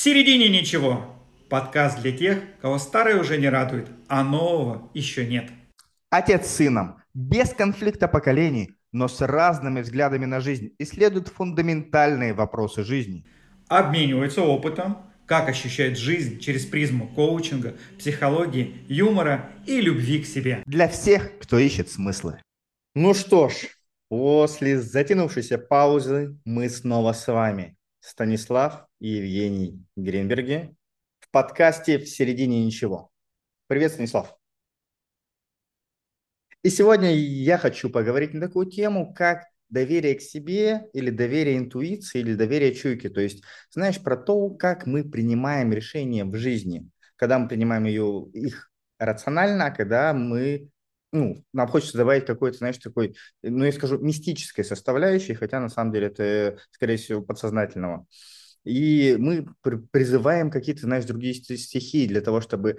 середине ничего. Подкаст для тех, кого старое уже не радует, а нового еще нет. Отец с сыном, без конфликта поколений, но с разными взглядами на жизнь, исследуют фундаментальные вопросы жизни. Обмениваются опытом, как ощущает жизнь через призму коучинга, психологии, юмора и любви к себе. Для всех, кто ищет смыслы. Ну что ж, после затянувшейся паузы мы снова с вами. Станислав и Евгений Гринберги в подкасте «В середине ничего». Привет, Станислав. И сегодня я хочу поговорить на такую тему, как доверие к себе или доверие интуиции или доверие чуйке. То есть, знаешь, про то, как мы принимаем решения в жизни, когда мы принимаем ее, их рационально, а когда мы ну, нам хочется добавить какой-то, знаешь, такой, ну, я скажу, мистической составляющей, хотя на самом деле это, скорее всего, подсознательного. И мы призываем какие-то, знаешь, другие стихии для того, чтобы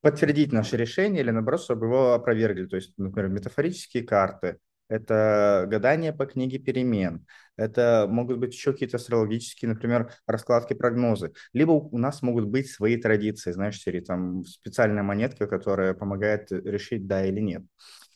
подтвердить наше решение или, наоборот, чтобы его опровергли. То есть, например, метафорические карты, это гадание по книге перемен, это могут быть еще какие-то астрологические, например, раскладки, прогнозы. Либо у нас могут быть свои традиции, знаешь, серии, там специальная монетка, которая помогает решить да или нет.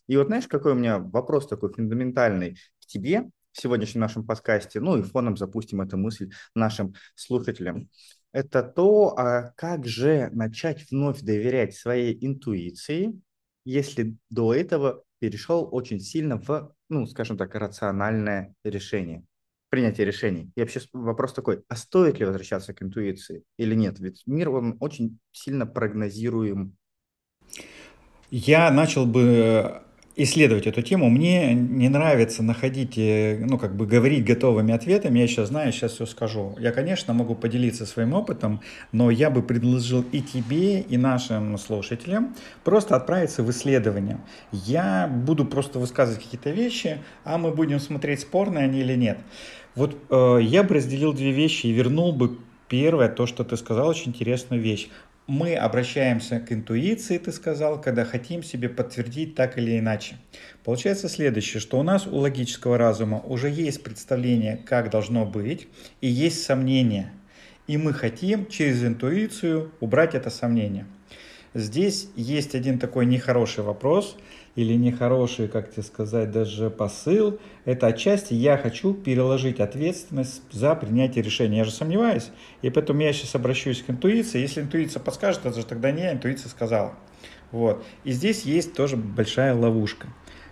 И вот знаешь, какой у меня вопрос такой фундаментальный к тебе в сегодняшнем нашем подкасте, ну и фоном запустим эту мысль нашим слушателям. Это то, а как же начать вновь доверять своей интуиции, если до этого перешел очень сильно в, ну, скажем так, рациональное решение, принятие решений. И вообще вопрос такой, а стоит ли возвращаться к интуиции или нет? Ведь мир, он очень сильно прогнозируем. Я начал бы исследовать эту тему. Мне не нравится находить, э, ну, как бы говорить готовыми ответами. Я сейчас знаю, сейчас все скажу. Я, конечно, могу поделиться своим опытом, но я бы предложил и тебе, и нашим слушателям просто отправиться в исследование. Я буду просто высказывать какие-то вещи, а мы будем смотреть, спорные они или нет. Вот э, я бы разделил две вещи и вернул бы Первое, то, что ты сказал, очень интересную вещь мы обращаемся к интуиции, ты сказал, когда хотим себе подтвердить так или иначе. Получается следующее, что у нас у логического разума уже есть представление, как должно быть, и есть сомнения. И мы хотим через интуицию убрать это сомнение. Здесь есть один такой нехороший вопрос – или нехороший, как тебе сказать, даже посыл, это отчасти я хочу переложить ответственность за принятие решения. Я же сомневаюсь, и поэтому я сейчас обращусь к интуиции. Если интуиция подскажет, это же тогда не интуиция сказала. Вот. И здесь есть тоже большая ловушка.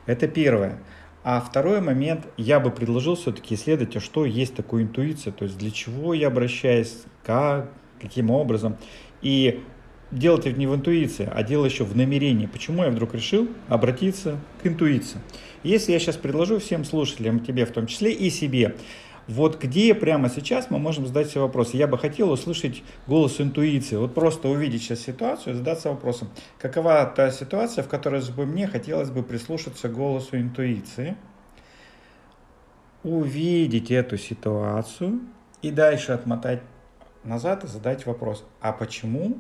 Это первое. А второй момент, я бы предложил все-таки исследовать, а что есть такое интуиция, то есть для чего я обращаюсь, как, каким образом. И дело не в интуиции, а дело еще в намерении. Почему я вдруг решил обратиться к интуиции? Если я сейчас предложу всем слушателям, тебе в том числе и себе, вот где прямо сейчас мы можем задать себе вопрос. Я бы хотел услышать голос интуиции. Вот просто увидеть сейчас ситуацию и задаться вопросом, какова та ситуация, в которой бы мне хотелось бы прислушаться к голосу интуиции, увидеть эту ситуацию и дальше отмотать назад и задать вопрос, а почему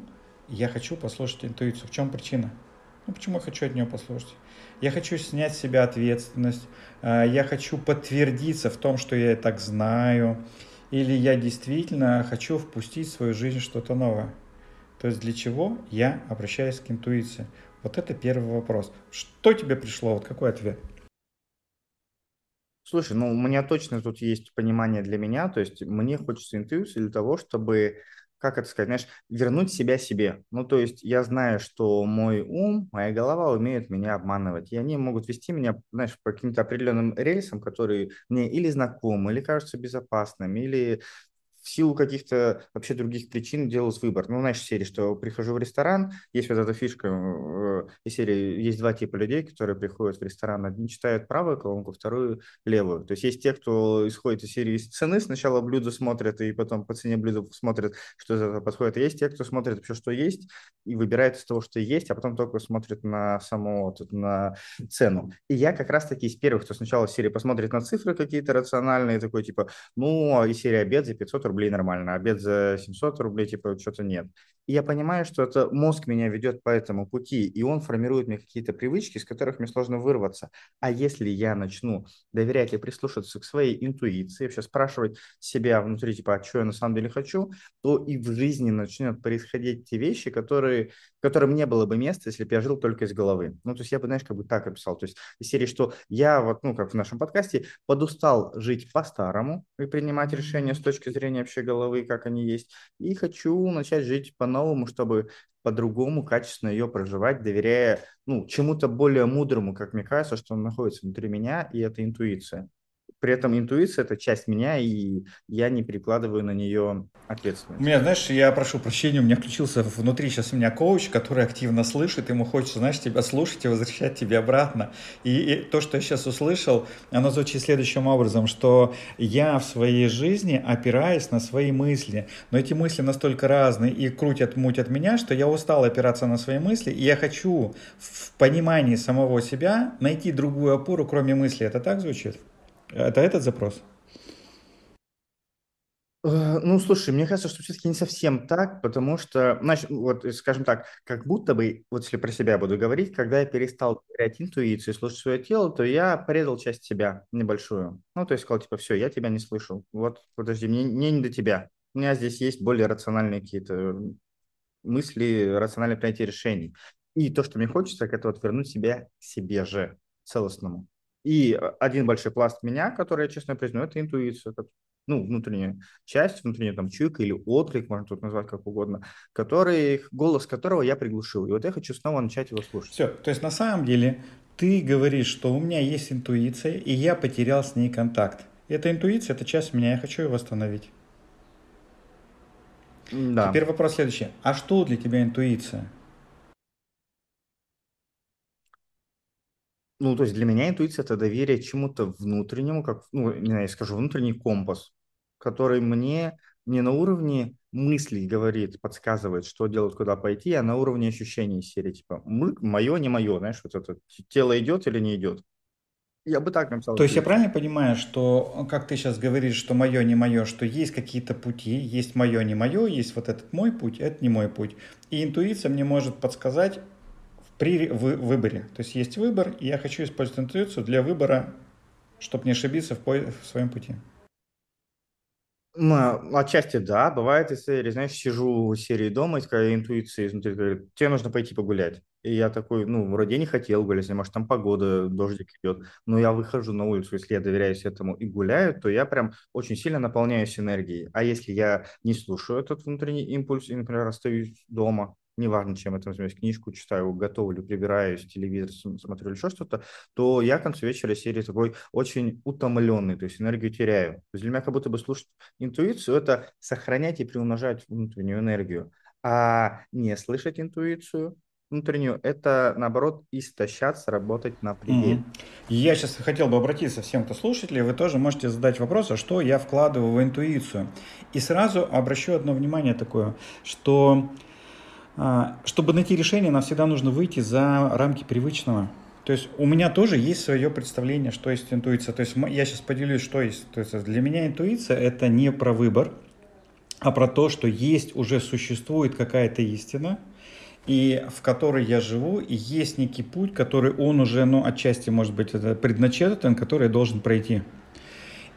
я хочу послушать интуицию. В чем причина? Ну, почему я хочу от нее послушать? Я хочу снять с себя ответственность, э, я хочу подтвердиться в том, что я и так знаю, или я действительно хочу впустить в свою жизнь что-то новое. То есть для чего я обращаюсь к интуиции? Вот это первый вопрос. Что тебе пришло? Вот какой ответ? Слушай, ну у меня точно тут есть понимание для меня, то есть мне хочется интуиции для того, чтобы как это сказать, знаешь, вернуть себя себе. Ну, то есть я знаю, что мой ум, моя голова умеют меня обманывать, и они могут вести меня, знаешь, по каким-то определенным рельсам, которые мне или знакомы, или кажутся безопасными, или в силу каких-то вообще других причин делают выбор. Ну, знаешь, серии, что прихожу в ресторан, есть вот эта фишка э, из серии, есть два типа людей, которые приходят в ресторан. Одни читают правую колонку, вторую левую. То есть есть те, кто исходит из серии цены, сначала блюдо смотрят, и потом по цене блюда смотрят, что за это подходит. И есть те, кто смотрит вообще, что есть, и выбирает из того, что есть, а потом только смотрит на саму, вот, на цену. И я как раз-таки из первых, кто сначала в серии посмотрит на цифры какие-то рациональные, такой типа, ну, и серия обед за 500 рублей нормально, обед за 700 рублей, типа, что-то нет. И я понимаю, что это мозг меня ведет по этому пути, и он формирует мне какие-то привычки, из которых мне сложно вырваться. А если я начну доверять и прислушиваться к своей интуиции, вообще спрашивать себя внутри, типа, а что я на самом деле хочу, то и в жизни начнет происходить те вещи, которые, которым не было бы места, если бы я жил только из головы. Ну, то есть я бы, знаешь, как бы так описал. То есть из серии, что я вот, ну, как в нашем подкасте, подустал жить по-старому и принимать решения с точки зрения вообще головы, как они есть, и хочу начать жить по-новому, чтобы по-другому качественно ее проживать, доверяя ну, чему-то более мудрому, как мне кажется, что он находится внутри меня, и это интуиция. При этом интуиция – это часть меня, и я не перекладываю на нее ответственность. У меня, знаешь, я прошу прощения, у меня включился внутри сейчас у меня коуч, который активно слышит, ему хочется, знаешь, тебя слушать и возвращать тебе обратно. И, и то, что я сейчас услышал, оно звучит следующим образом, что я в своей жизни опираюсь на свои мысли, но эти мысли настолько разные и крутят, мутят меня, что я устал опираться на свои мысли, и я хочу в понимании самого себя найти другую опору, кроме мысли. Это так звучит? Это этот запрос? Э, ну, слушай, мне кажется, что все-таки не совсем так, потому что, значит, вот, скажем так, как будто бы, вот если про себя буду говорить, когда я перестал доверять интуиции, слушать свое тело, то я предал часть себя небольшую. Ну, то есть сказал, типа, все, я тебя не слышу. Вот, подожди, мне, мне не до тебя. У меня здесь есть более рациональные какие-то мысли, рациональное принятие решений. И то, что мне хочется, это вот вернуть себя к себе же, целостному. И э, один большой пласт меня, который я честно признаю, это интуиция, это, ну, внутренняя часть, внутренняя там чуйка или отклик, можно тут назвать как угодно, который, голос которого я приглушил. И вот я хочу снова начать его слушать. Все, то есть на самом деле ты говоришь, что у меня есть интуиция, и я потерял с ней контакт. Эта интуиция, это часть меня, я хочу ее восстановить. Да. Теперь вопрос следующий. А что для тебя интуиция? Ну, то есть для меня интуиция – это доверие чему-то внутреннему, как, ну, не знаю, я скажу, внутренний компас, который мне не на уровне мыслей говорит, подсказывает, что делать, куда пойти, а на уровне ощущений серии, типа, мое, не мое, знаешь, вот это тело идет или не идет. Я бы так написал. То есть я правильно понимаю, что, как ты сейчас говоришь, что мое, не мое, что есть какие-то пути, есть мое, не мое, есть вот этот мой путь, это не мой путь. И интуиция мне может подсказать, при выборе. То есть есть выбор, и я хочу использовать интуицию для выбора, чтобы не ошибиться в, в своем пути. Ну, отчасти да, бывает серии, знаешь, сижу в серии дома, и такая интуиция изнутри говорит, тебе нужно пойти погулять. И я такой, ну, вроде не хотел гулять, может, там погода, дождик идет, но я выхожу на улицу, если я доверяюсь этому и гуляю, то я прям очень сильно наполняюсь энергией. А если я не слушаю этот внутренний импульс и, например, остаюсь дома, неважно, чем я там книжку читаю, готовлю, прибираюсь, телевизор смотрю или еще что-то, то я к концу вечера серии такой очень утомленный, то есть энергию теряю. То есть для меня как будто бы слушать интуицию – это сохранять и приумножать внутреннюю энергию, а не слышать интуицию внутреннюю, это, наоборот, истощаться, работать на пределе. Mm-hmm. Я сейчас хотел бы обратиться всем, кто слушателей, вы тоже можете задать вопрос, а что я вкладываю в интуицию. И сразу обращу одно внимание такое, что чтобы найти решение, нам всегда нужно выйти за рамки привычного. То есть у меня тоже есть свое представление, что есть интуиция. То есть я сейчас поделюсь, что есть. То есть для меня интуиция это не про выбор, а про то, что есть уже существует какая-то истина, и в которой я живу, и есть некий путь, который он уже, ну, отчасти, может быть, это предначертан, который я должен пройти.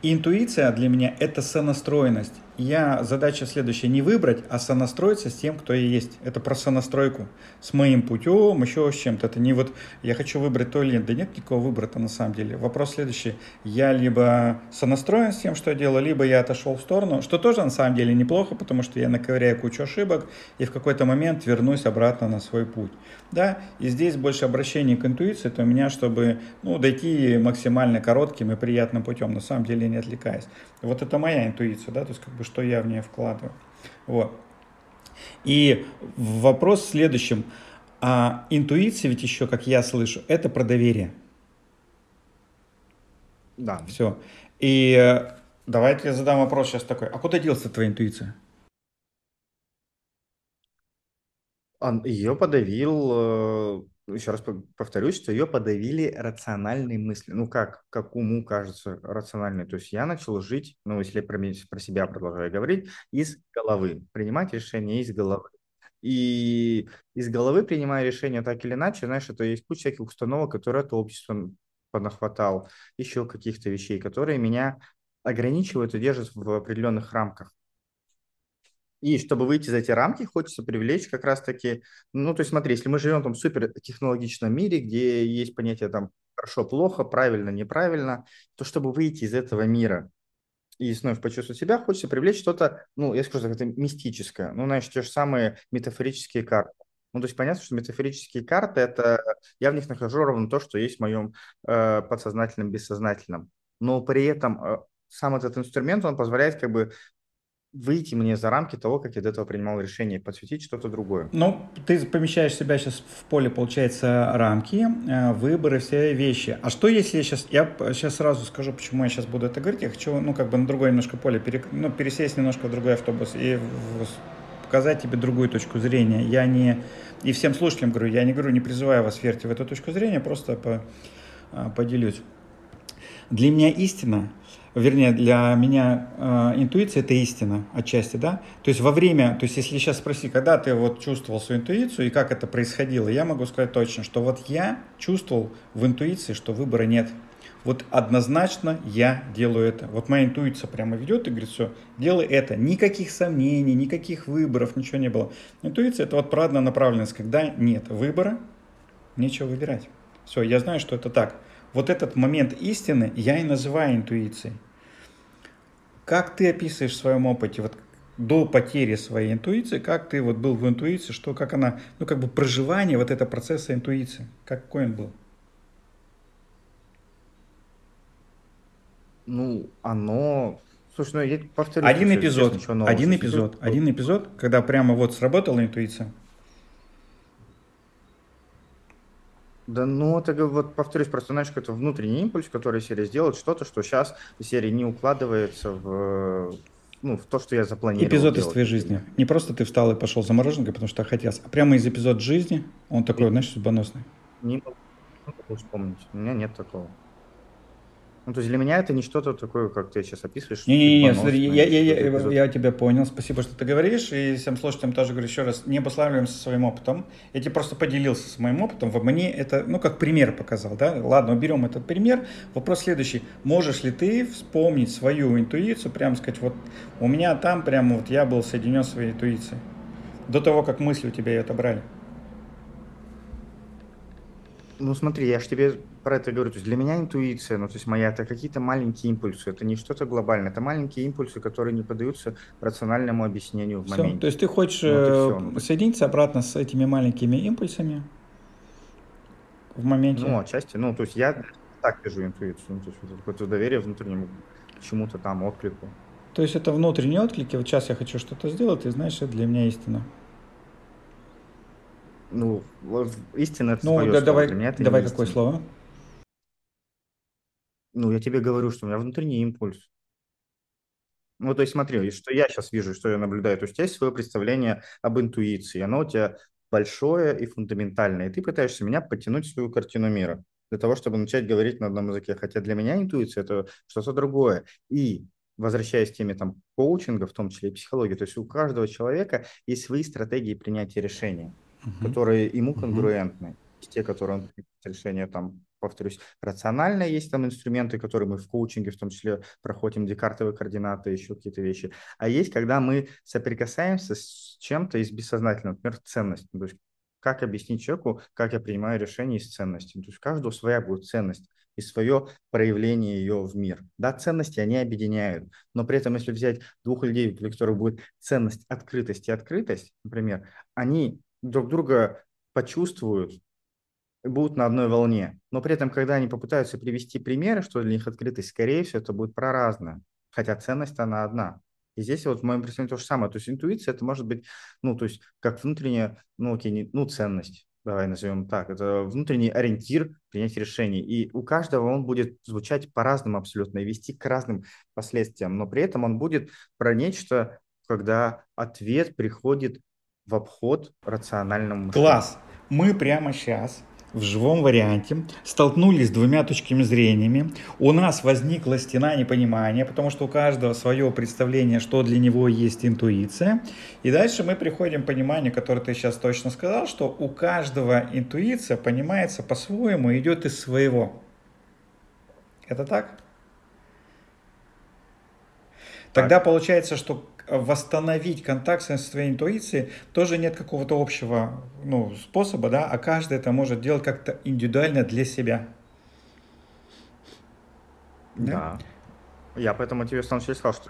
И интуиция для меня – это сонастроенность я задача следующая, не выбрать, а сонастроиться с тем, кто я есть. Это про сонастройку с моим путем, еще с чем-то. Это не вот я хочу выбрать то или нет. Да нет никакого выбора-то на самом деле. Вопрос следующий. Я либо сонастроен с тем, что я делаю, либо я отошел в сторону, что тоже на самом деле неплохо, потому что я наковыряю кучу ошибок и в какой-то момент вернусь обратно на свой путь. Да, и здесь больше обращение к интуиции, то у меня, чтобы ну, дойти максимально коротким и приятным путем, на самом деле не отвлекаясь. Вот это моя интуиция, да, то есть как бы что я в нее вкладываю. Вот. И вопрос в следующем. А интуиция ведь еще, как я слышу, это про доверие. Да. Все. И э, давайте я задам вопрос сейчас такой. А куда делась твоя интуиция? Ее подавил э, еще раз повторюсь, что ее подавили рациональные мысли. Ну, как, как уму кажется рациональные. То есть я начал жить, ну, если про, про себя продолжаю говорить, из головы, принимать решения из головы. И из головы принимая решение так или иначе, знаешь, это есть куча всяких установок, которые это общество понахватал, еще каких-то вещей, которые меня ограничивают и держат в определенных рамках. И чтобы выйти за эти рамки, хочется привлечь как раз-таки, ну, то есть смотри, если мы живем в том супер технологичном мире, где есть понятие там хорошо, плохо, правильно, неправильно, то чтобы выйти из этого мира и снова почувствовать себя, хочется привлечь что-то, ну, я скажу так, это мистическое. Ну, знаешь, те же самые метафорические карты. Ну, то есть понятно, что метафорические карты – это я в них нахожу ровно то, что есть в моем э, подсознательном, бессознательном. Но при этом э, сам этот инструмент, он позволяет как бы выйти мне за рамки того, как я до этого принимал решение, подсветить что-то другое. Ну, ты помещаешь себя сейчас в поле, получается, рамки, э, выборы, все вещи. А что если я сейчас, я сейчас сразу скажу, почему я сейчас буду это говорить, я хочу, ну, как бы на другое немножко поле, перек, ну, пересесть немножко в другой автобус и показать тебе другую точку зрения. Я не, и всем слушателям говорю, я не говорю, не призываю вас верьте в эту точку зрения, просто по, э, поделюсь. Для меня истина – вернее, для меня э, интуиция это истина отчасти, да. То есть во время, то есть если сейчас спроси, когда ты вот чувствовал свою интуицию и как это происходило, я могу сказать точно, что вот я чувствовал в интуиции, что выбора нет. Вот однозначно я делаю это. Вот моя интуиция прямо ведет и говорит, все, делай это. Никаких сомнений, никаких выборов, ничего не было. Интуиция это вот про направленность, когда нет выбора, нечего выбирать. Все, я знаю, что это так вот этот момент истины я и называю интуицией. Как ты описываешь в своем опыте, вот до потери своей интуиции, как ты вот был в интуиции, что как она, ну как бы проживание вот этого процесса интуиции, какой он был? Ну, оно Слушай, ну я повторюсь. Один эпизод, один эпизод, один эпизод, когда прямо вот сработала интуиция. Да, ну, это вот повторюсь, просто знаешь, какой-то внутренний импульс, который серия сделает что-то, что сейчас в серии не укладывается в, ну, в то, что я запланировал. Эпизод из твоей жизни. Не просто ты встал и пошел за мороженкой, потому что хотелось, а прямо из эпизод жизни, он такой, и... знаешь, судьбоносный. Не могу вспомнить. У меня нет такого. Ну, то есть для меня это не что-то такое, как ты сейчас описываешь. Не-не-не, смотри, я, я, я, я тебя понял, спасибо, что ты говоришь, и всем слушателям тоже говорю еще раз, не обуславливаемся своим опытом. Я тебе просто поделился с моим опытом, в мне это, ну, как пример показал, да? Ладно, уберем этот пример. Вопрос следующий, можешь ли ты вспомнить свою интуицию, прямо сказать, вот у меня там прямо вот я был соединен своей интуицией, до того, как мысли у тебя ее отобрали? Ну, смотри, я же тебе про это говорю. То есть для меня интуиция, ну, то есть моя, это какие-то маленькие импульсы. Это не что-то глобальное. Это маленькие импульсы, которые не поддаются рациональному объяснению в все. То есть ты хочешь вот э, соединиться обратно с этими маленькими импульсами в моменте? Ну, отчасти. Ну, то есть я так вижу интуицию. Ну, то есть вот какое-то доверие внутреннему чему-то там, отклику. То есть это внутренние отклики. Вот сейчас я хочу что-то сделать, и знаешь, это для меня истина. Ну, истина это Ну, да, давай, Для меня это давай какое слово? Ну, я тебе говорю, что у меня внутренний импульс. Ну, то есть смотри, что я сейчас вижу, что я наблюдаю. То есть у тебя есть свое представление об интуиции, оно у тебя большое и фундаментальное, и ты пытаешься меня подтянуть в свою картину мира для того, чтобы начать говорить на одном языке. Хотя для меня интуиция – это что-то другое. И возвращаясь к теме там, коучинга, в том числе и психологии, то есть у каждого человека есть свои стратегии принятия решения uh-huh. которые ему конгруентны. Uh-huh. Те, которые он решение там, повторюсь, рационально есть там инструменты, которые мы в коучинге в том числе проходим, декартовые координаты, еще какие-то вещи. А есть, когда мы соприкасаемся с чем-то из бессознательного, например, ценность. То есть как объяснить человеку, как я принимаю решение из ценности. То есть у каждого своя будет ценность и свое проявление ее в мир. Да, ценности они объединяют, но при этом, если взять двух людей, у которых будет ценность открытость и открытость, например, они друг друга почувствуют, будут на одной волне. Но при этом, когда они попытаются привести примеры, что для них открытость, скорее всего, это будет про разное. Хотя ценность она одна. И здесь вот в моем представлении то же самое. То есть интуиция это может быть, ну, то есть как внутренняя, ну, окей, не, ну, ценность, давай назовем так, это внутренний ориентир принять решений. И у каждого он будет звучать по-разному абсолютно и вести к разным последствиям. Но при этом он будет про нечто, когда ответ приходит в обход рациональному. Класс. Мы прямо сейчас в живом варианте, столкнулись с двумя точками зрения, у нас возникла стена непонимания, потому что у каждого свое представление, что для него есть интуиция. И дальше мы приходим к пониманию, которое ты сейчас точно сказал, что у каждого интуиция понимается по-своему, идет из своего. Это так? Тогда получается, что восстановить контакт со своей интуицией тоже нет какого-то общего ну, способа, да, а каждый это может делать как-то индивидуально для себя. Да. да. Я поэтому тебе сначала сказал, что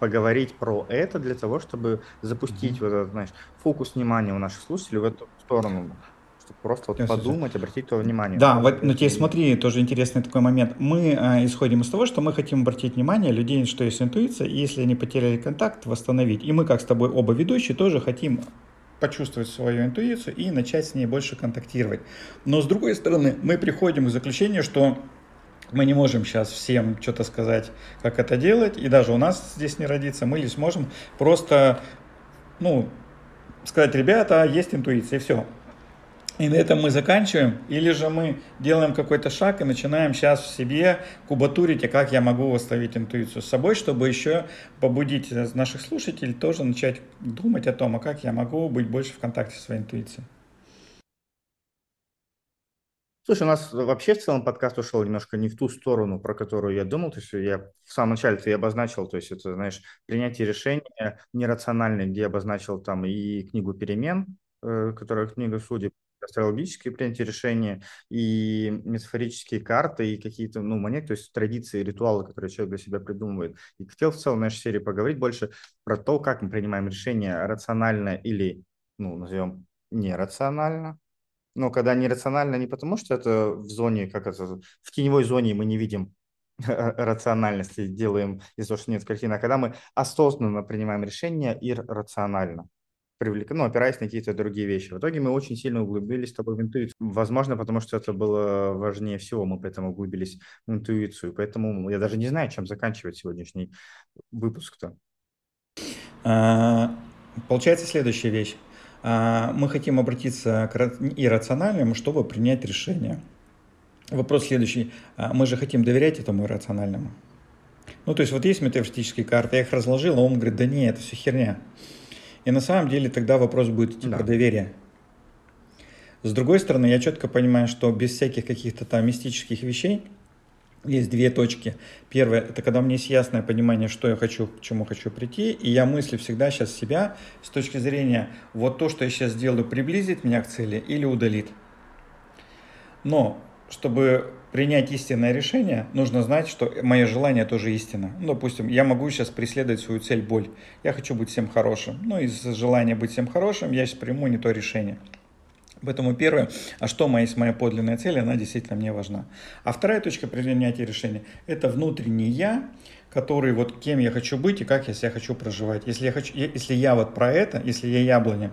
поговорить про это для того, чтобы запустить mm-hmm. вот этот, знаешь, фокус внимания у наших слушателей в эту сторону просто вот подумать, обратить то внимание. Да, вот, но тебе смотри, тоже интересный такой момент. Мы э, исходим из того, что мы хотим обратить внимание людей, что есть интуиция, и если они потеряли контакт, восстановить. И мы, как с тобой оба ведущие, тоже хотим почувствовать свою интуицию и начать с ней больше контактировать. Но с другой стороны, мы приходим к заключению, что мы не можем сейчас всем что-то сказать, как это делать, и даже у нас здесь не родится, мы лишь можем просто, ну, сказать, ребята, есть интуиция, и все. И на этом мы заканчиваем, или же мы делаем какой-то шаг и начинаем сейчас в себе кубатурить, а как я могу восстановить интуицию с собой, чтобы еще побудить наших слушателей тоже начать думать о том, а как я могу быть больше в контакте со своей интуицией. Слушай, у нас вообще в целом подкаст ушел немножко не в ту сторону, про которую я думал. То есть я в самом начале ты обозначил, то есть это, знаешь, принятие решения нерациональное, где я обозначил там и книгу перемен, э, которая книга судеб, астрологические принятия решения, и метафорические карты, и какие-то, ну, монеты, то есть традиции, ритуалы, которые человек для себя придумывает. И хотел в целом нашей серии поговорить больше про то, как мы принимаем решения рационально или, ну, назовем, нерационально. Но когда нерационально не потому, что это в зоне, как это, в теневой зоне мы не видим рациональности, делаем из-за того, что нет картины, а когда мы осознанно принимаем решения иррационально привлек... ну, опираясь на какие-то другие вещи. В итоге мы очень сильно углубились с тобой в интуицию. Возможно, потому что это было важнее всего, мы поэтому углубились в интуицию. Поэтому я даже не знаю, чем заканчивать сегодняшний выпуск-то. А, получается следующая вещь. А, мы хотим обратиться к иррациональному, чтобы принять решение. Вопрос следующий. А, мы же хотим доверять этому иррациональному. Ну, то есть вот есть метафизические карты, я их разложил, а он говорит, да не, это все херня. И на самом деле тогда вопрос будет идти да. про доверие. С другой стороны, я четко понимаю, что без всяких каких-то там мистических вещей есть две точки. Первое, это когда у меня есть ясное понимание, что я хочу, к чему хочу прийти, и я мыслю всегда сейчас себя с точки зрения, вот то, что я сейчас сделаю, приблизит меня к цели или удалит. Но чтобы принять истинное решение, нужно знать, что мое желание тоже истина. Ну, допустим, я могу сейчас преследовать свою цель боль. Я хочу быть всем хорошим. Ну, из желания быть всем хорошим я сейчас приму не то решение. Поэтому первое, а что моя, есть моя подлинная цель, она действительно мне важна. А вторая точка принятия решения – это внутренний я, который вот кем я хочу быть и как я себя хочу проживать. Если я, хочу, если я вот про это, если я яблоня,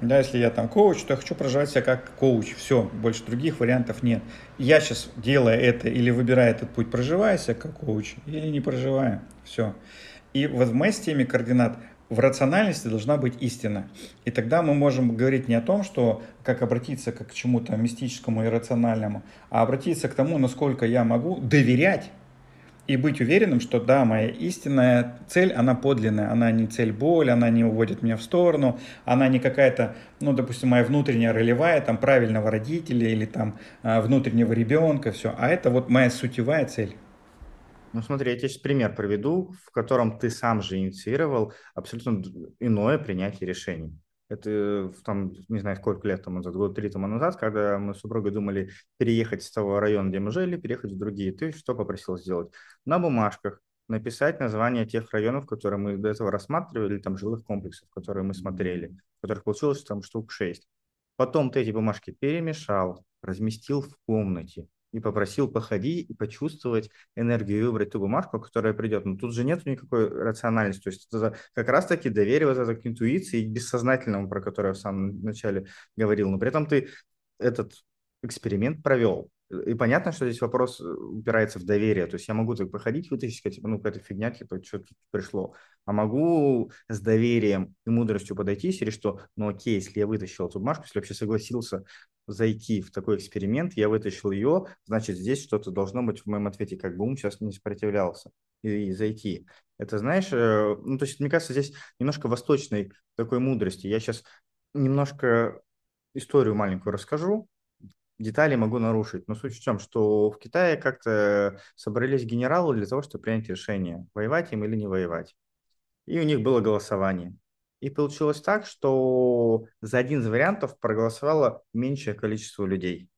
да, если я там коуч, то я хочу проживать себя как коуч. Все, больше других вариантов нет. Я сейчас, делая это или выбирая этот путь, проживаю себя как коуч или не проживаю. Все. И вот в моей системе координат в рациональности должна быть истина. И тогда мы можем говорить не о том, что как обратиться к чему-то мистическому и рациональному, а обратиться к тому, насколько я могу доверять и быть уверенным, что да, моя истинная цель, она подлинная, она не цель боль, она не уводит меня в сторону, она не какая-то, ну, допустим, моя внутренняя ролевая, там, правильного родителя или там а, внутреннего ребенка, все, а это вот моя сутевая цель. Ну смотри, я тебе сейчас пример приведу, в котором ты сам же инициировал абсолютно иное принятие решений. Это там, не знаю, сколько лет тому назад, год три тому назад, когда мы с супругой думали переехать с того района, где мы жили, переехать в другие. Ты что попросил сделать? На бумажках написать название тех районов, которые мы до этого рассматривали, там жилых комплексов, которые мы смотрели, которых получилось там штук шесть. Потом ты эти бумажки перемешал, разместил в комнате, и попросил походить и почувствовать энергию и выбрать ту бумажку, которая придет. Но тут же нет никакой рациональности. То есть это как раз-таки доверие вот к интуиции и бессознательному, про которое я в самом начале говорил. Но при этом ты этот эксперимент провел. И понятно, что здесь вопрос э, упирается в доверие. То есть я могу так походить, вытащить, сказать, ну, какая-то фигня, типа, что тут пришло. А могу с доверием и мудростью подойти и что, ну, окей, если я вытащил эту бумажку, если вообще согласился зайти в такой эксперимент, я вытащил ее, значит, здесь что-то должно быть в моем ответе, как бы ум сейчас не сопротивлялся и, и зайти. Это, знаешь, э, ну, то есть, мне кажется, здесь немножко восточной такой мудрости. Я сейчас немножко историю маленькую расскажу, детали могу нарушить. Но суть в чем, что в Китае как-то собрались генералы для того, чтобы принять решение, воевать им или не воевать. И у них было голосование. И получилось так, что за один из вариантов проголосовало меньшее количество людей.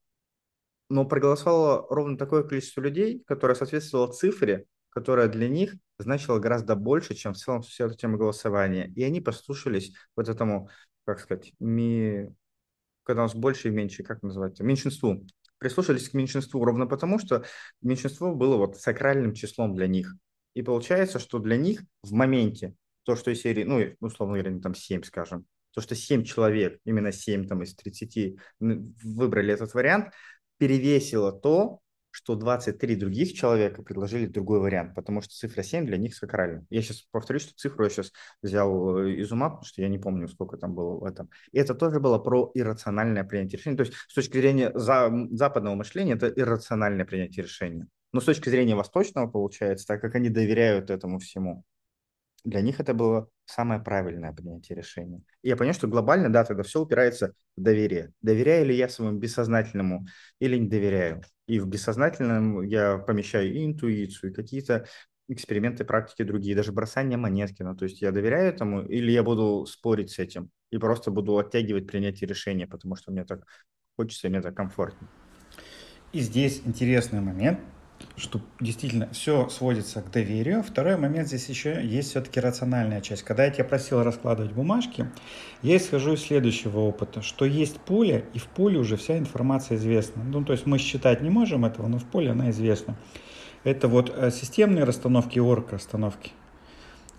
Но проголосовало ровно такое количество людей, которое соответствовало цифре, которая для них значила гораздо больше, чем в целом вся эта тема голосования. И они послушались вот этому, как сказать, ми когда у нас больше и меньше, как называется, меньшинству. Прислушались к меньшинству ровно потому, что меньшинство было вот сакральным числом для них. И получается, что для них в моменте то, что из серии, ну, условно говоря, там 7, скажем, то, что 7 человек, именно 7 там, из 30 выбрали этот вариант, перевесило то, что 23 других человека предложили другой вариант, потому что цифра 7 для них сакральна. Я сейчас повторюсь, что цифру я сейчас взял э, из ума, потому что я не помню, сколько там было в этом. И это тоже было про иррациональное принятие решения. То есть с точки зрения за, западного мышления это иррациональное принятие решения. Но с точки зрения восточного получается, так как они доверяют этому всему, для них это было самое правильное принятие решения. И я понял, что глобально, да, тогда все упирается в доверие. Доверяю ли я своему бессознательному или не доверяю? И в бессознательном я помещаю и интуицию, и какие-то эксперименты, практики другие, даже бросание монетки. Ну, то есть я доверяю этому или я буду спорить с этим и просто буду оттягивать принятие решения, потому что мне так хочется, мне так комфортно. И здесь интересный момент, что действительно все сводится к доверию. Второй момент здесь еще есть все-таки рациональная часть. Когда я тебя просил раскладывать бумажки, я исхожу из следующего опыта, что есть поле, и в поле уже вся информация известна. Ну, то есть мы считать не можем этого, но в поле она известна. Это вот э, системные расстановки и орг-расстановки,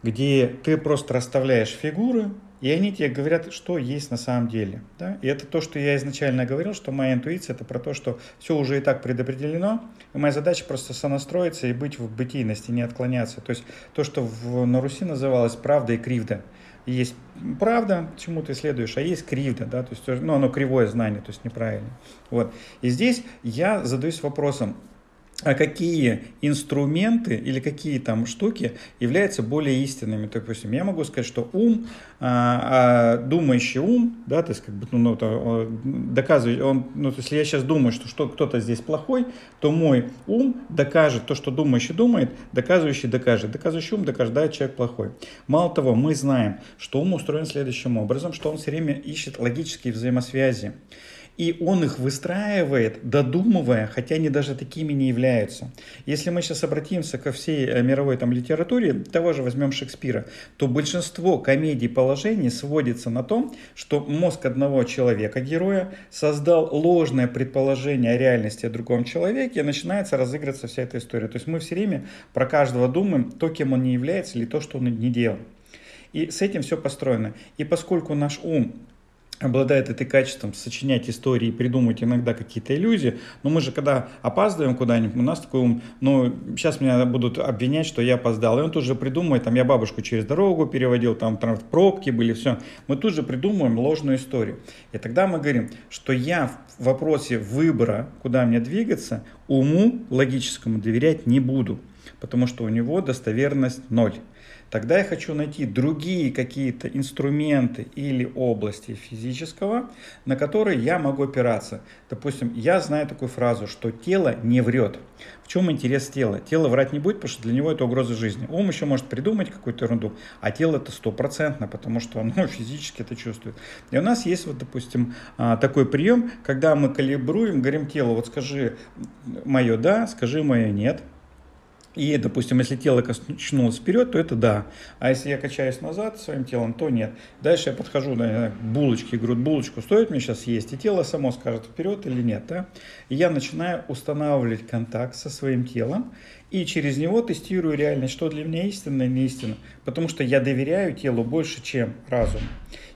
где ты просто расставляешь фигуры, и они тебе говорят, что есть на самом деле. Да? И это то, что я изначально говорил, что моя интуиция это про то, что все уже и так предопределено, и моя задача просто сонастроиться и быть в бытийности, не отклоняться. То есть то, что в, на Руси называлось правда и кривда. есть правда, чему ты следуешь, а есть кривда, да, то есть, ну, оно кривое знание, то есть неправильно. Вот. И здесь я задаюсь вопросом, а какие инструменты или какие там штуки являются более истинными. Допустим, я могу сказать, что ум, а, а, думающий ум, да, то есть как бы, ну, ну то, доказывает, он, ну, то есть, если я сейчас думаю, что, что кто-то здесь плохой, то мой ум докажет то, что думающий думает, доказывающий докажет. Доказывающий ум докажет, да, человек плохой. Мало того, мы знаем, что ум устроен следующим образом, что он все время ищет логические взаимосвязи и он их выстраивает, додумывая, хотя они даже такими не являются. Если мы сейчас обратимся ко всей э, мировой там, литературе, того же возьмем Шекспира, то большинство комедий положений сводится на том, что мозг одного человека, героя, создал ложное предположение о реальности о другом человеке, и начинается разыгрываться вся эта история. То есть мы все время про каждого думаем, то, кем он не является, или то, что он не делал. И с этим все построено. И поскольку наш ум обладает этой качеством сочинять истории, придумывать иногда какие-то иллюзии. Но мы же, когда опаздываем куда-нибудь, у нас такой ум, ну, сейчас меня будут обвинять, что я опоздал. И он тут же придумывает, там, я бабушку через дорогу переводил, там, там пробки были, все. Мы тут же придумываем ложную историю. И тогда мы говорим, что я в вопросе выбора, куда мне двигаться, уму логическому доверять не буду, потому что у него достоверность ноль. Тогда я хочу найти другие какие-то инструменты или области физического, на которые я могу опираться. Допустим, я знаю такую фразу, что тело не врет. В чем интерес тела? Тело врать не будет, потому что для него это угроза жизни. Ум еще может придумать какую-то ерунду, а тело это стопроцентно, потому что оно физически это чувствует. И у нас есть вот, допустим, а, такой прием, когда мы калибруем, говорим телу, вот скажи мое да, скажи мое нет. И, допустим, если тело качнулось вперед, то это да. А если я качаюсь назад своим телом, то нет. Дальше я подхожу на булочки и говорю, булочку стоит мне сейчас есть, и тело само скажет вперед или нет. Да? И я начинаю устанавливать контакт со своим телом, и через него тестирую реальность, что для меня истинно и не истинно. Потому что я доверяю телу больше, чем разуму.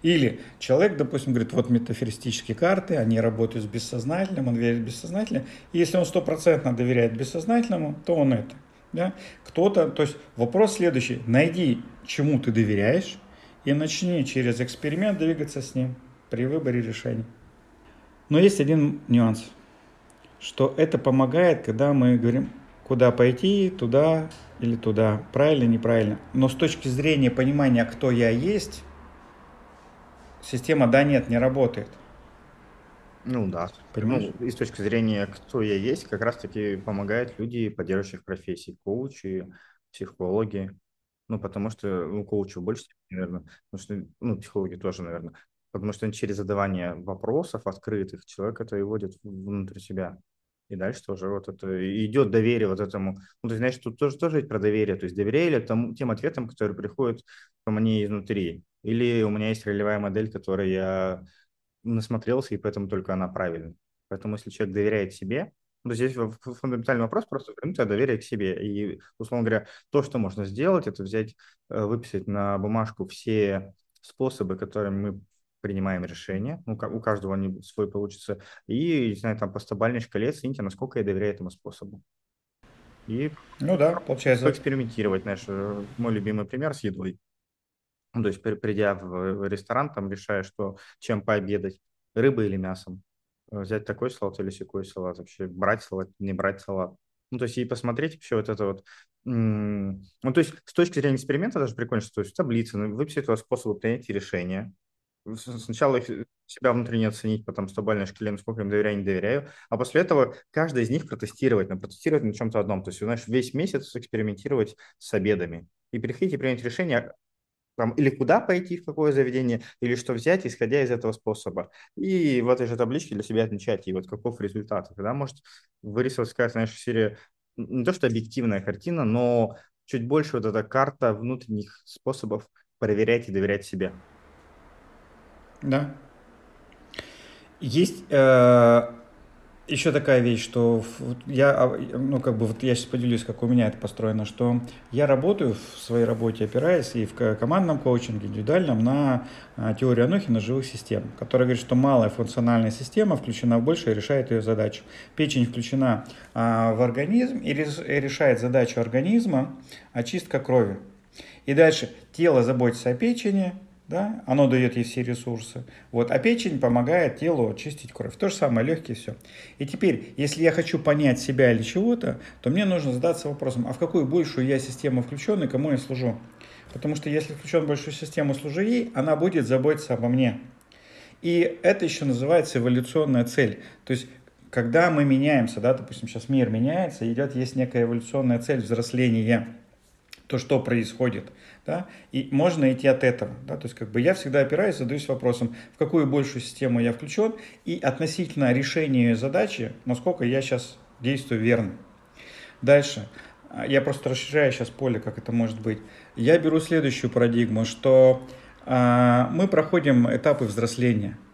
Или человек, допустим, говорит, вот метафористические карты, они работают с бессознательным, он верит в бессознательное. И если он стопроцентно доверяет бессознательному, то он это. Да? Кто-то, то есть вопрос следующий. Найди, чему ты доверяешь, и начни через эксперимент двигаться с ним при выборе решений. Но есть один нюанс, что это помогает, когда мы говорим, куда пойти, туда или туда, правильно, неправильно. Но с точки зрения понимания, кто я есть, система да-нет не работает. Ну да. Понимаешь? Ну, и с точки зрения, кто я есть, как раз-таки помогают люди поддерживающих профессий, коучи, психологи. Ну, потому что, ну, коучу больше, наверное, потому что, ну, психологи тоже, наверное, потому что через задавание вопросов открытых человек это и вводит внутрь себя. И дальше тоже вот это идет доверие вот этому. Ну, ты знаешь, тут тоже, тоже про доверие. То есть доверие тому, тем ответам, которые приходят ко мне изнутри. Или у меня есть ролевая модель, которой я насмотрелся, и поэтому только она правильная. Поэтому если человек доверяет себе, ну, здесь фундаментальный вопрос просто вернуть доверие к себе. И, условно говоря, то, что можно сделать, это взять, э, выписать на бумажку все способы, которыми мы принимаем решения, ну, у каждого они свой получится, и, не знаю, там по стабальной шкале оцените, насколько я доверяю этому способу. И ну да, получается. Поэкспериментировать, знаешь, э, мой любимый пример с едой. Ну, то есть, придя в ресторан, там решаешь, что, чем пообедать, рыбой или мясом. Э, взять такой салат или секой салат, вообще брать салат, не брать салат. Ну, то есть, и посмотреть вообще вот это вот. Ну, то есть, с точки зрения эксперимента даже прикольно, что то есть, таблицы, ну, выписать способы принятия решения, сначала их, себя внутренне оценить, потом стабильно шкале, насколько им доверяю, не доверяю, а после этого каждый из них протестировать, но протестировать на чем-то одном. То есть, знаешь, весь месяц экспериментировать с обедами и приходить и принять решение, там, или куда пойти, в какое заведение, или что взять, исходя из этого способа. И в этой же табличке для себя отмечать, и вот каков результат. Тогда может вырисоваться какая-то, знаешь, серия, не то что объективная картина, но чуть больше вот эта карта внутренних способов проверять и доверять себе. Да. Есть э, еще такая вещь, что я, а, ну, как бы, вот я сейчас поделюсь, как у меня это построено, что я работаю в своей работе, опираясь и в командном коучинге, индивидуальном, на а, теорию Анохина живых систем, которая говорит, что малая функциональная система включена в большую и решает ее задачу. Печень включена а, в организм и решает задачу организма очистка крови. И дальше тело заботится о печени, да, оно дает ей все ресурсы. Вот, а печень помогает телу очистить кровь. То же самое, легкие, все. И теперь, если я хочу понять себя или чего-то, то мне нужно задаться вопросом, а в какую большую я систему включен и кому я служу? Потому что если включен в большую систему, служу ей, она будет заботиться обо мне. И это еще называется эволюционная цель. То есть, когда мы меняемся, да, допустим, сейчас мир меняется, идет, есть некая эволюционная цель взросления, то, что происходит – да, и можно идти от этого, да, то есть как бы я всегда опираюсь, задаюсь вопросом, в какую большую систему я включен, и относительно решения задачи, насколько я сейчас действую верно. Дальше, а, я просто расширяю сейчас поле, как это может быть. Я беру следующую парадигму, что э, мы проходим этапы взросления –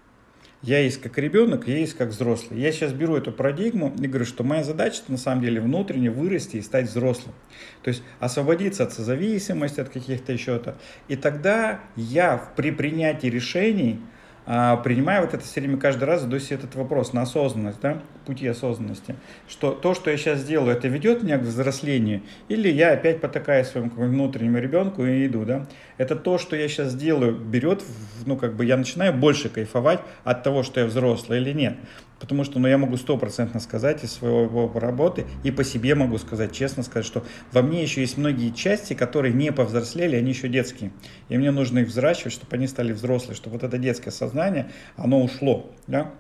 я есть как ребенок, я есть как взрослый. Я сейчас беру эту парадигму и говорю, что моя задача на самом деле внутренне вырасти и стать взрослым. То есть освободиться от созависимости, от каких-то еще-то. И тогда я при принятии решений а, принимаю вот это все время каждый раз, задаю себе этот вопрос на осознанность, да, пути осознанности, что то, что я сейчас делаю, это ведет меня к взрослению, или я опять потакаю своему внутреннему ребенку и иду, да. Это то, что я сейчас делаю, берет, ну, как бы я начинаю больше кайфовать от того, что я взрослый или нет. Потому что ну, я могу стопроцентно сказать из своего работы и по себе могу сказать, честно сказать, что во мне еще есть многие части, которые не повзрослели, они еще детские. И мне нужно их взращивать, чтобы они стали взрослые, чтобы вот это детское сознание, оно ушло. Да?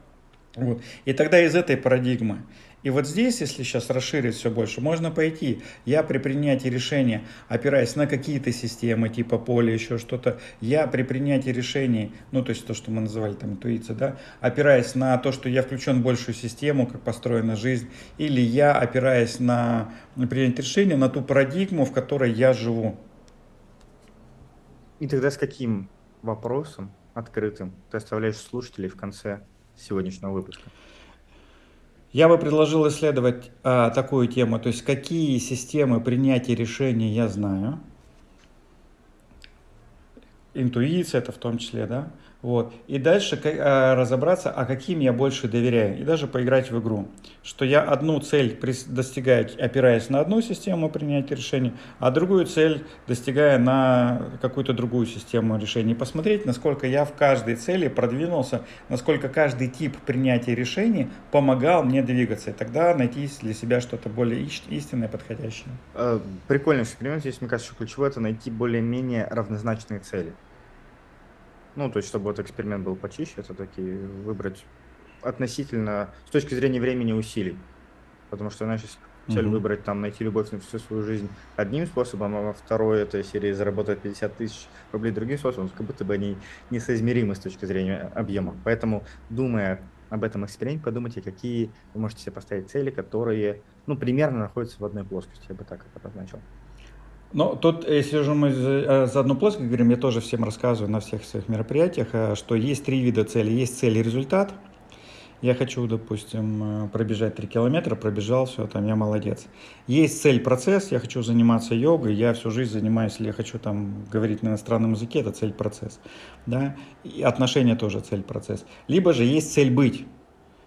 Вот. И тогда из этой парадигмы И вот здесь, если сейчас расширить все больше, можно пойти. Я при принятии решения, опираясь на какие-то системы, типа поля, еще что-то, я при принятии решений, ну, то есть то, что мы называли там интуиция, да, опираясь на то, что я включен в большую систему, как построена жизнь, или я опираясь на, на принятие решения, на ту парадигму, в которой я живу. И тогда с каким вопросом открытым ты оставляешь слушателей в конце сегодняшнего выпуска? Я бы предложил исследовать а, такую тему, то есть какие системы принятия решений я знаю. Интуиция это в том числе, да. Вот. И дальше а, разобраться, а каким я больше доверяю. И даже поиграть в игру. Что я одну цель достигаю, опираясь на одну систему принятия решений, а другую цель достигая на какую-то другую систему решений. Посмотреть, насколько я в каждой цели продвинулся, насколько каждый тип принятия решений помогал мне двигаться. И тогда найти для себя что-то более истинное, подходящее. Э, прикольный эксперимент. Здесь, мне кажется, ключевое это найти более-менее равнозначные цели. Ну, то есть, чтобы вот эксперимент был почище, это такие выбрать относительно, с точки зрения времени усилий. Потому что, знаешь, если цель угу. выбрать, там, найти любовь на всю свою жизнь одним способом, а во второй этой серии заработать 50 тысяч рублей другим способом, как будто бы они несоизмеримы с точки зрения объема. Поэтому, думая об этом эксперименте, подумайте, какие вы можете себе поставить цели, которые, ну, примерно находятся в одной плоскости, я бы так это обозначил. Ну, тут, если уже мы за э, одну плоскость говорим, я тоже всем рассказываю на всех своих мероприятиях, э, что есть три вида цели. Есть цель и результат. Я хочу, допустим, э, пробежать 3 километра, пробежал, все, там, я молодец. Есть цель процесс, я хочу заниматься йогой, я всю жизнь занимаюсь, или я хочу там говорить на иностранном языке, это цель процесс. Да? И отношения тоже цель процесс. Либо же есть цель быть.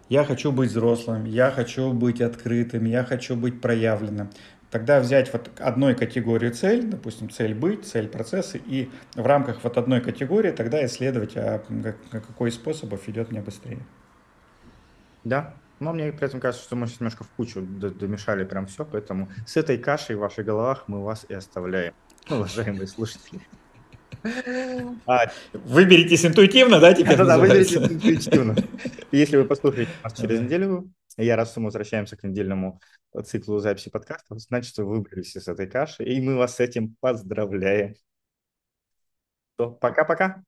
Я хочу быть взрослым, я хочу быть открытым, я хочу быть проявленным. Тогда взять вот одной категории цель, допустим, цель быть, цель процессы, и в рамках вот одной категории тогда исследовать, а какой из способов идет мне быстрее. Да, но мне при этом кажется, что мы сейчас немножко в кучу домешали прям все, поэтому с этой кашей в ваших головах мы вас и оставляем, уважаемые слушатели. А, выберитесь интуитивно, да, теперь Да, да, выберите интуитивно. Если вы послушаете нас через неделю, я раз мы возвращаемся к недельному циклу записи подкастов, значит, вы выбрались из этой каши, и мы вас с этим поздравляем. Пока-пока.